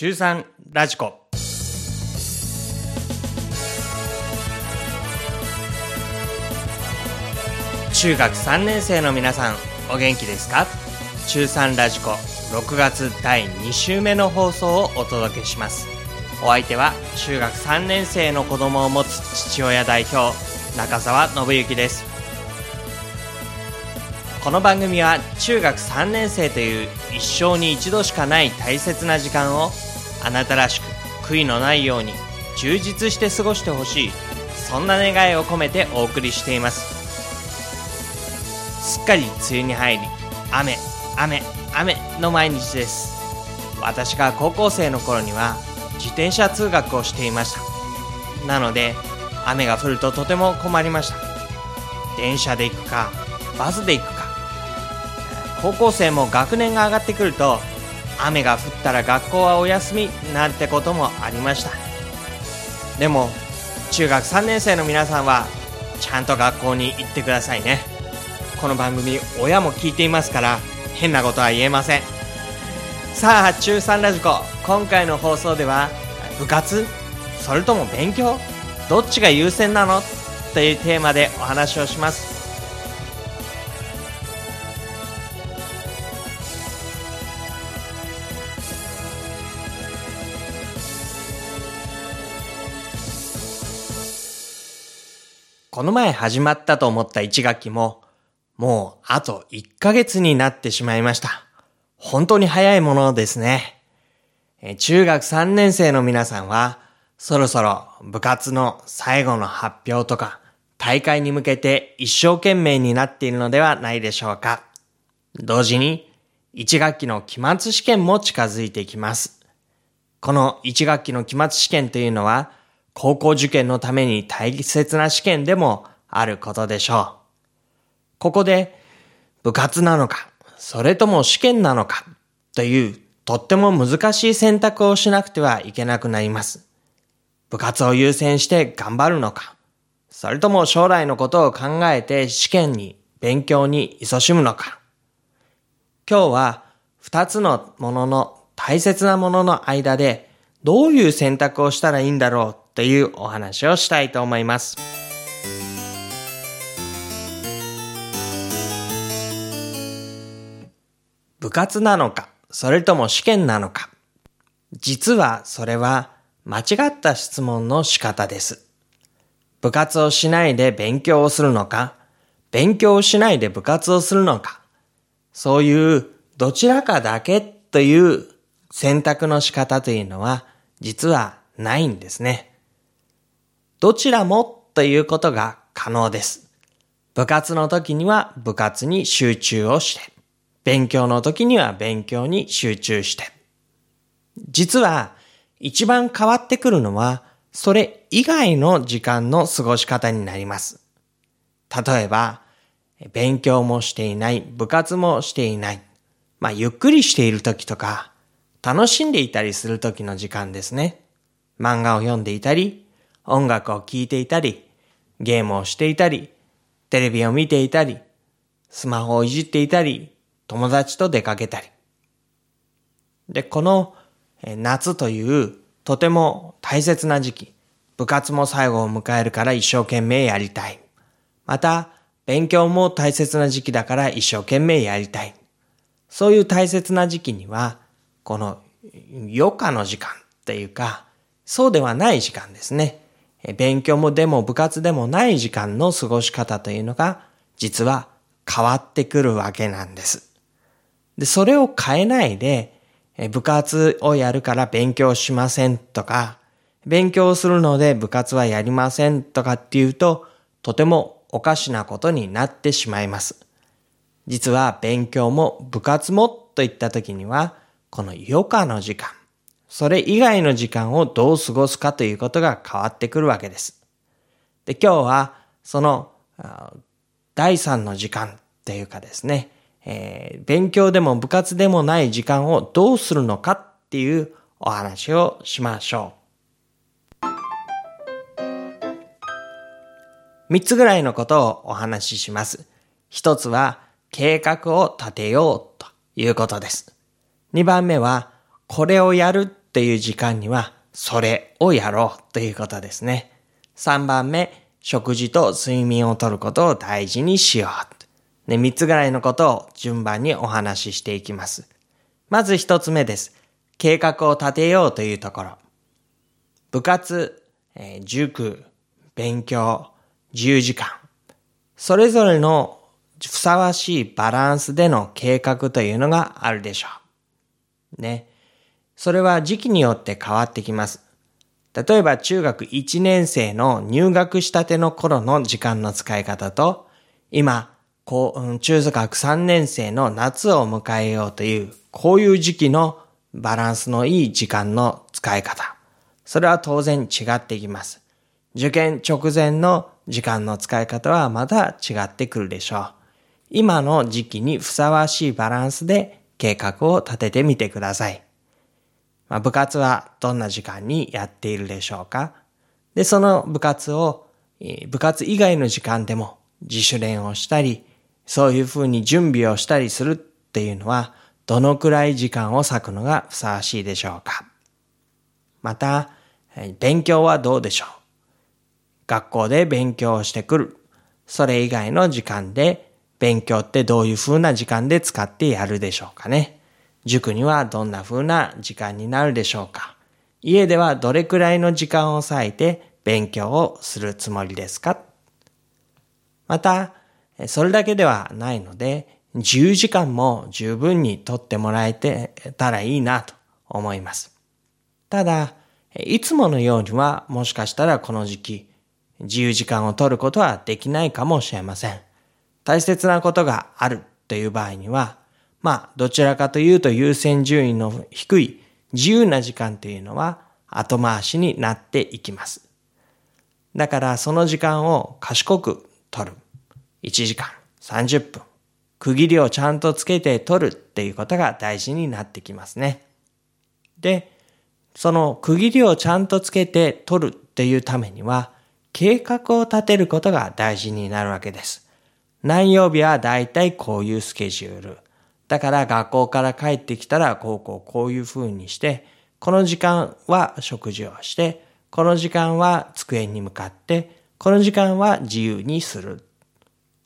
中3ラジコ。中学3年生の皆さんお元気ですか？中3ラジコ6月第2週目の放送をお届けします。お相手は中学3年生の子供を持つ父親代表中澤信之です。この番組は中学3年生という一生に一度しかない大切な時間をあなたらしく悔いのないように充実して過ごしてほしい。そんな願いを込めてお送りしています。すっかり梅雨に入り雨雨雨の毎日です。私が高校生の頃には自転車通学をしていました。なので雨が降るととても困りました。電車で行くかバスで行くか高校生も学年が上がってくると雨が降ったら学校はお休みなんてこともありました。でも中学3年生の皆さんはちゃんと学校に行ってくださいね。この番組親も聞いていますから変なことは言えません。さあ中3ラジコ。今回の放送では部活？それとも勉強？どっちが優先なの？というテーマでお話をします。この前始まったと思った1学期も、もうあと1ヶ月になってしまいました。本当に早いものですね。中学3年生の皆さんは、そろそろ部活の最後の発表とか、大会に向けて一生懸命になっているのではないでしょうか。同時に、1学期の期末試験も近づいてきます。この1学期の期末試験というのは、高校受験のために大切な試験でもあることでしょう。ここで部活なのか、それとも試験なのかというとっても難しい選択をしなくてはいけなくなります。部活を優先して頑張るのか、それとも将来のことを考えて試験に、勉強に勤しむのか。今日は二つのものの大切なものの間でどういう選択をしたらいいんだろうというお話をしたいと思います。部活なのか、それとも試験なのか。実はそれは間違った質問の仕方です。部活をしないで勉強をするのか、勉強をしないで部活をするのか、そういうどちらかだけという選択の仕方というのは実はないんですね。どちらもということが可能です。部活の時には部活に集中をして、勉強の時には勉強に集中して。実は一番変わってくるのは、それ以外の時間の過ごし方になります。例えば、勉強もしていない、部活もしていない。まあ、ゆっくりしている時とか、楽しんでいたりする時の時間ですね。漫画を読んでいたり、音楽を聴いていたり、ゲームをしていたり、テレビを見ていたり、スマホをいじっていたり、友達と出かけたり。で、この夏というとても大切な時期、部活も最後を迎えるから一生懸命やりたい。また、勉強も大切な時期だから一生懸命やりたい。そういう大切な時期には、この余暇の時間っていうか、そうではない時間ですね。勉強もでも部活でもない時間の過ごし方というのが実は変わってくるわけなんです。で、それを変えないで部活をやるから勉強しませんとか、勉強するので部活はやりませんとかっていうととてもおかしなことになってしまいます。実は勉強も部活もといった時にはこの余暇の時間、それ以外の時間をどう過ごすかということが変わってくるわけです。で、今日はその第三の時間っていうかですね、えー、勉強でも部活でもない時間をどうするのかっていうお話をしましょう。三つぐらいのことをお話しします。一つは計画を立てようということです。二番目はこれをやるっていう時間には、それをやろうということですね。3番目、食事と睡眠をとることを大事にしよう。ね、3つぐらいのことを順番にお話ししていきます。まず1つ目です。計画を立てようというところ。部活、えー、塾、勉強、自由時間。それぞれのふさわしいバランスでの計画というのがあるでしょう。ね。それは時期によって変わってきます。例えば中学1年生の入学したての頃の時間の使い方と、今、こう中学3年生の夏を迎えようという、こういう時期のバランスのいい時間の使い方。それは当然違ってきます。受験直前の時間の使い方はまた違ってくるでしょう。今の時期にふさわしいバランスで計画を立ててみてください。まあ、部活はどんな時間にやっているでしょうか？で、その部活を、部活以外の時間でも自主練をしたり、そういうふうに準備をしたりするっていうのは、どのくらい時間を割くのがふさわしいでしょうか？また、勉強はどうでしょう？学校で勉強をしてくる。それ以外の時間で勉強ってどういう風な時間で使ってやるでしょうかね？塾にはどんな風な時間になるでしょうか？家ではどれくらいの時間を割いて勉強をするつもりですか？また、それだけではないので、10時間も十分にとってもらえてたらいいなと思います。ただ、いつものようにはもしかしたらこの時期、自由時間を取ることはできないかもしれません。大切なことがあるという場合には、まあ、どちらかというと優先順位の低い自由な時間というのは後回しになっていきます。だからその時間を賢く取る。1時間、30分。区切りをちゃんとつけて取るっていうことが大事になってきますね。で、その区切りをちゃんとつけて取るっていうためには、計画を立てることが大事になるわけです。何曜日はだいたいこういうスケジュール。だから学校から帰ってきたらこうこうこういう風にして、この時間は食事をして、この時間は机に向かって、この時間は自由にする。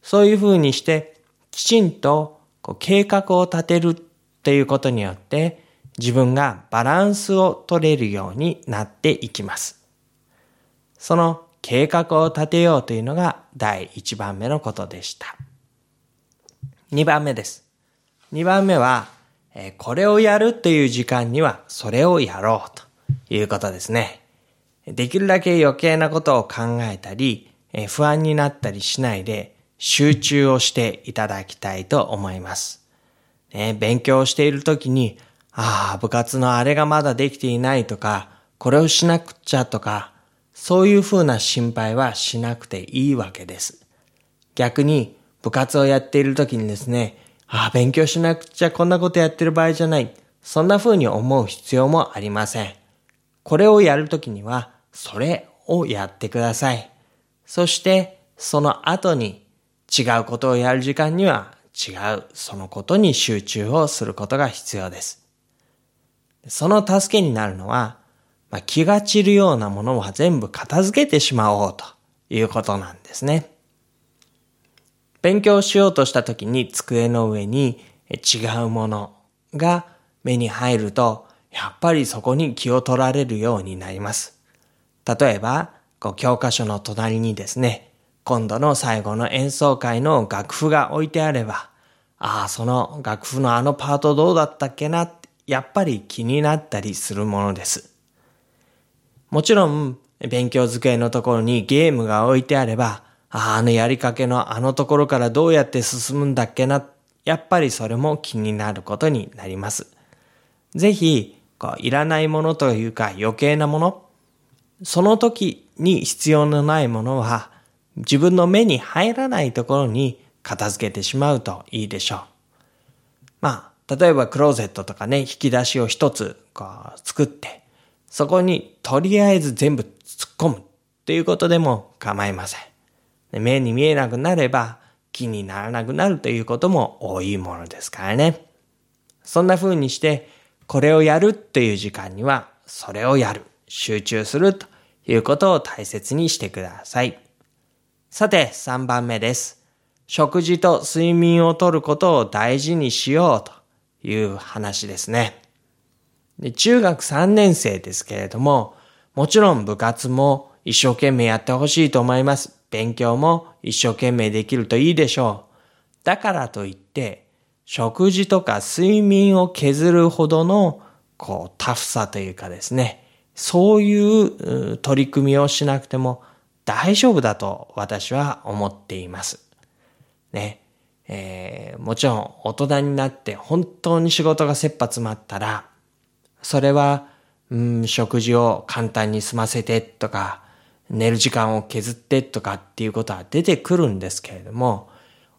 そういう風にして、きちんとこう計画を立てるっていうことによって、自分がバランスを取れるようになっていきます。その計画を立てようというのが第1番目のことでした。2番目です。2番目はえ、これをやるという時間にはそれをやろうということですね。できるだけ余計なことを考えたりえ、不安になったりしないで集中をしていただきたいと思います。ね、勉強しているときに、ああ、部活のあれがまだできていないとか、これをしなくちゃとか、そういうふうな心配はしなくていいわけです。逆に部活をやっている時にですね、ああ、勉強しなくちゃこんなことやってる場合じゃない。そんな風に思う必要もありません。これをやるときには、それをやってください。そして、その後に違うことをやる時間には違うそのことに集中をすることが必要です。その助けになるのは、まあ、気が散るようなものは全部片付けてしまおうということなんですね。勉強しようとした時に机の上に違うものが目に入ると、やっぱりそこに気を取られるようになります。例えば、こう教科書の隣にですね、今度の最後の演奏会の楽譜が置いてあれば、ああ、その楽譜のあのパートどうだったっけなやっぱり気になったりするものです。もちろん、勉強机のところにゲームが置いてあれば、あのやりかけのあのところからどうやって進むんだっけな、やっぱりそれも気になることになります。ぜひ、こういらないものというか余計なもの、その時に必要のないものは、自分の目に入らないところに片付けてしまうといいでしょう。まあ、例えばクローゼットとかね、引き出しを一つこう作って、そこにとりあえず全部突っ込むっていうことでも構いません。目に見えなくなれば気にならなくなるということも多いものですからね。そんな風にしてこれをやるっていう時間にはそれをやる、集中するということを大切にしてください。さて、3番目です。食事と睡眠をとることを大事にしようという話ですね。で中学3年生ですけれども、もちろん部活も一生懸命やってほしいと思います。勉強も一生懸命できるといいでしょう。だからといって、食事とか睡眠を削るほどの、こう、タフさというかですね、そういう取り組みをしなくても大丈夫だと私は思っています。ね。えー、もちろん大人になって本当に仕事が切羽詰まったら、それは、うん、食事を簡単に済ませてとか、寝る時間を削ってとかっていうことは出てくるんですけれども、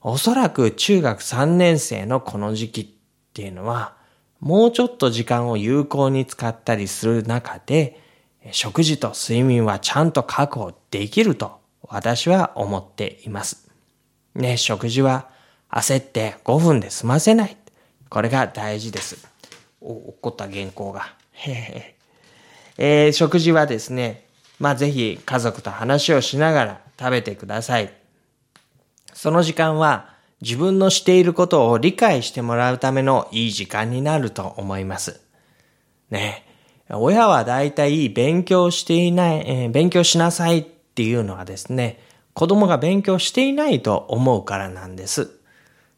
おそらく中学3年生のこの時期っていうのは、もうちょっと時間を有効に使ったりする中で、食事と睡眠はちゃんと確保できると私は思っています。ね、食事は焦って5分で済ませない。これが大事です。お、怒った原稿が。へへえー、食事はですね、まあぜひ家族と話をしながら食べてください。その時間は自分のしていることを理解してもらうためのいい時間になると思います。ね。親はだいたい勉強していない、えー、勉強しなさいっていうのはですね、子供が勉強していないと思うからなんです。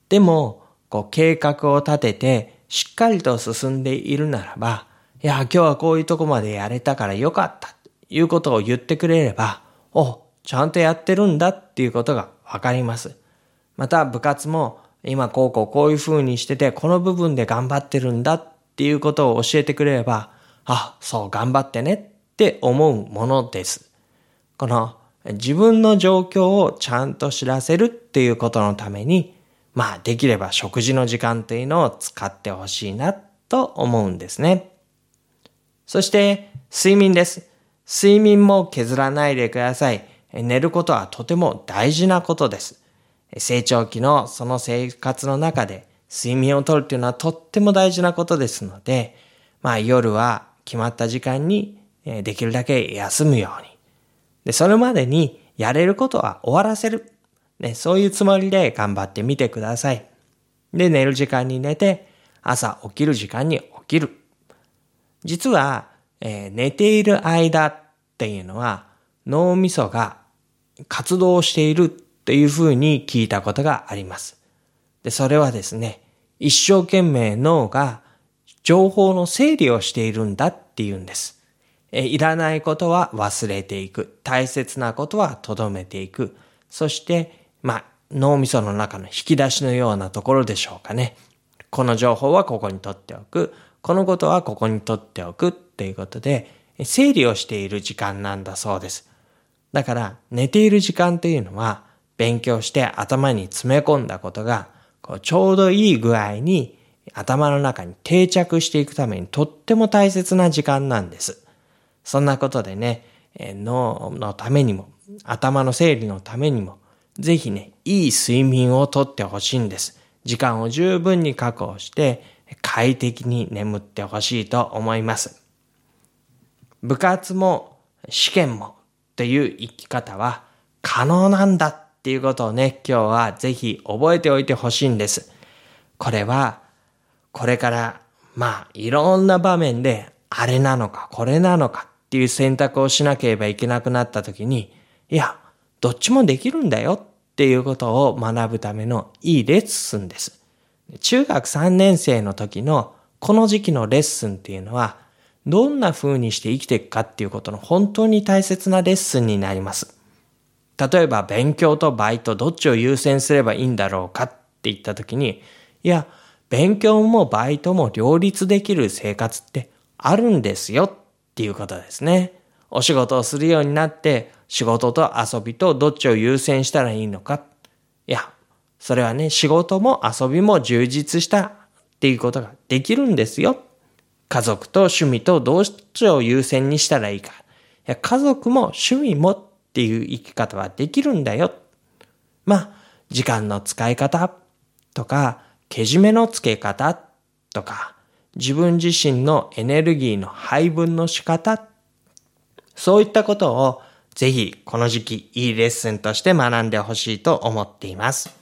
でも、こう計画を立ててしっかりと進んでいるならば、いや、今日はこういうとこまでやれたからよかったいうことを言ってくれれば、お、ちゃんとやってるんだっていうことがわかります。また部活も今こうこうこういう風にしててこの部分で頑張ってるんだっていうことを教えてくれれば、あ、そう頑張ってねって思うものです。この自分の状況をちゃんと知らせるっていうことのために、まあできれば食事の時間っていうのを使ってほしいなと思うんですね。そして睡眠です。睡眠も削らないでください。寝ることはとても大事なことです。成長期のその生活の中で睡眠をとるっていうのはとっても大事なことですので、まあ夜は決まった時間にできるだけ休むように。で、それまでにやれることは終わらせる。ね、そういうつもりで頑張ってみてください。で、寝る時間に寝て、朝起きる時間に起きる。実は、えー、寝ている間っていうのは脳みそが活動しているっていうふうに聞いたことがあります。で、それはですね、一生懸命脳が情報の整理をしているんだっていうんです。えいらないことは忘れていく。大切なことは留めていく。そして、まあ、脳みその中の引き出しのようなところでしょうかね。この情報はここに取っておく。このことはここに取っておくっていうことで、整理をしている時間なんだそうです。だから、寝ている時間っていうのは、勉強して頭に詰め込んだことが、こうちょうどいい具合に頭の中に定着していくためにとっても大切な時間なんです。そんなことでね、脳のためにも、頭の整理のためにも、ぜひね、いい睡眠をとってほしいんです。時間を十分に確保して、快適に眠ってほしいと思います。部活も試験もという生き方は可能なんだっていうことをね、今日はぜひ覚えておいてほしいんです。これはこれから、まあ、いろんな場面で、あれなのか、これなのかっていう選択をしなければいけなくなった時に、いや、どっちもできるんだよっていうことを学ぶためのいいレッスンです。中学3年生の時のこの時期のレッスンっていうのは、どんな風にして生きていくかっていうことの本当に大切なレッスンになります。例えば勉強とバイトどっちを優先すればいいんだろうかって言った時に、いや、勉強もバイトも両立できる生活ってあるんですよっていうことですね。お仕事をするようになって仕事と遊びとどっちを優先したらいいのか。いや、それはね、仕事も遊びも充実したっていうことができるんですよ。家族と趣味とどっちを優先にしたらいいか。いや、家族も趣味もっていう生き方はできるんだよ。まあ、時間の使い方とか、けじめのつけ方とか、自分自身のエネルギーの配分の仕方、そういったことをぜひこの時期いいレッスンとして学んでほしいと思っています。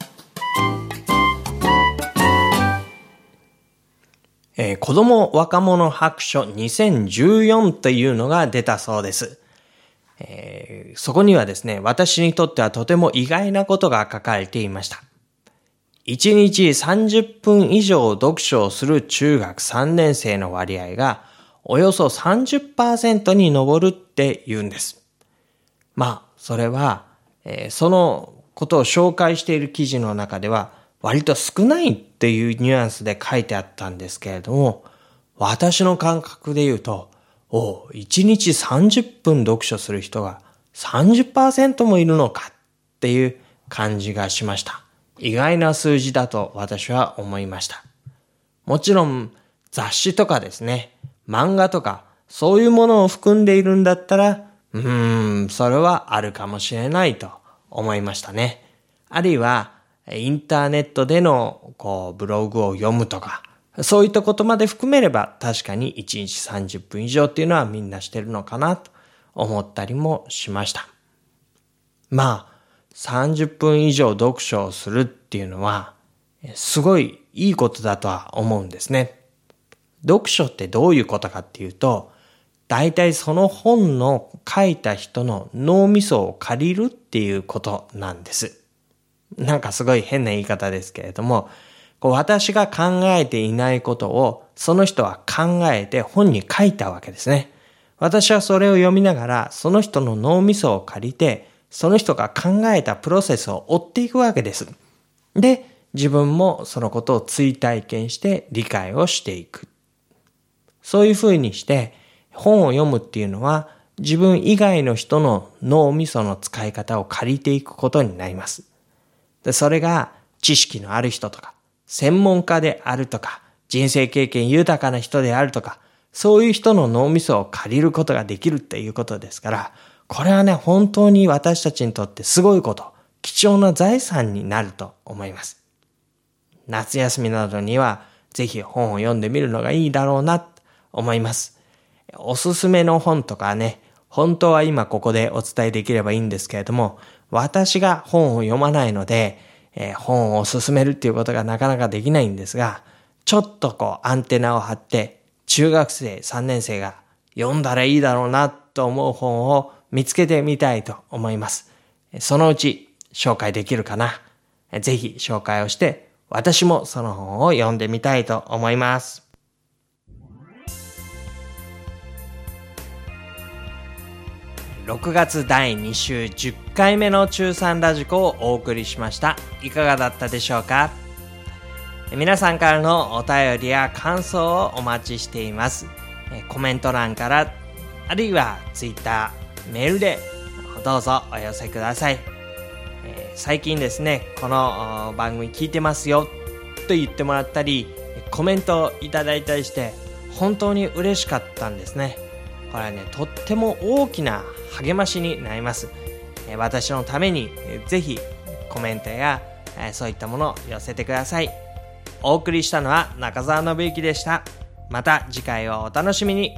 えー、子供若者白書2014というのが出たそうです。えー、そこにはですね、私にとってはとても意外なことが書かれていました。1日30分以上読書をする中学3年生の割合がおよそ30%に上るって言うんです。まあ、それは、えー、そのことを紹介している記事の中では割と少ないっていうニュアンスで書いてあったんですけれども、私の感覚で言うと、お1日30分読書する人が30%もいるのかっていう感じがしました。意外な数字だと私は思いました。もちろん雑誌とかですね、漫画とかそういうものを含んでいるんだったら、うーん、それはあるかもしれないと思いましたね。あるいは、インターネットでのこうブログを読むとか、そういったことまで含めれば確かに1日30分以上っていうのはみんなしてるのかなと思ったりもしました。まあ、30分以上読書をするっていうのは、すごいいいことだとは思うんですね。読書ってどういうことかっていうと、大体その本の書いた人の脳みそを借りるっていうことなんです。なんかすごい変な言い方ですけれども、こう私が考えていないことをその人は考えて本に書いたわけですね。私はそれを読みながらその人の脳みそを借りてその人が考えたプロセスを追っていくわけです。で、自分もそのことを追体験して理解をしていく。そういうふうにして本を読むっていうのは自分以外の人の脳みその使い方を借りていくことになります。で、それが知識のある人とか、専門家であるとか、人生経験豊かな人であるとか、そういう人の脳みそを借りることができるっていうことですから、これはね、本当に私たちにとってすごいこと、貴重な財産になると思います。夏休みなどには、ぜひ本を読んでみるのがいいだろうな、と思います。おすすめの本とかね、本当は今ここでお伝えできればいいんですけれども、私が本を読まないので、えー、本を進めるっていうことがなかなかできないんですが、ちょっとこうアンテナを張って、中学生3年生が読んだらいいだろうなと思う本を見つけてみたいと思います。そのうち紹介できるかな。ぜひ紹介をして、私もその本を読んでみたいと思います。6月第2週10回目の中3ラジコをお送りしました。いかがだったでしょうか？皆さんからのお便りや感想をお待ちしています。コメント欄から、あるいは Twitter、メールでどうぞお寄せください。最近ですね、この番組聞いてますよと言ってもらったり、コメントをいただいたりして、本当に嬉しかったんですね。これはね、とっても大きな励ましになります。私のために、ぜひコメントや、そういったものを寄せてください。お送りしたのは中澤信之でした。また次回をお楽しみに。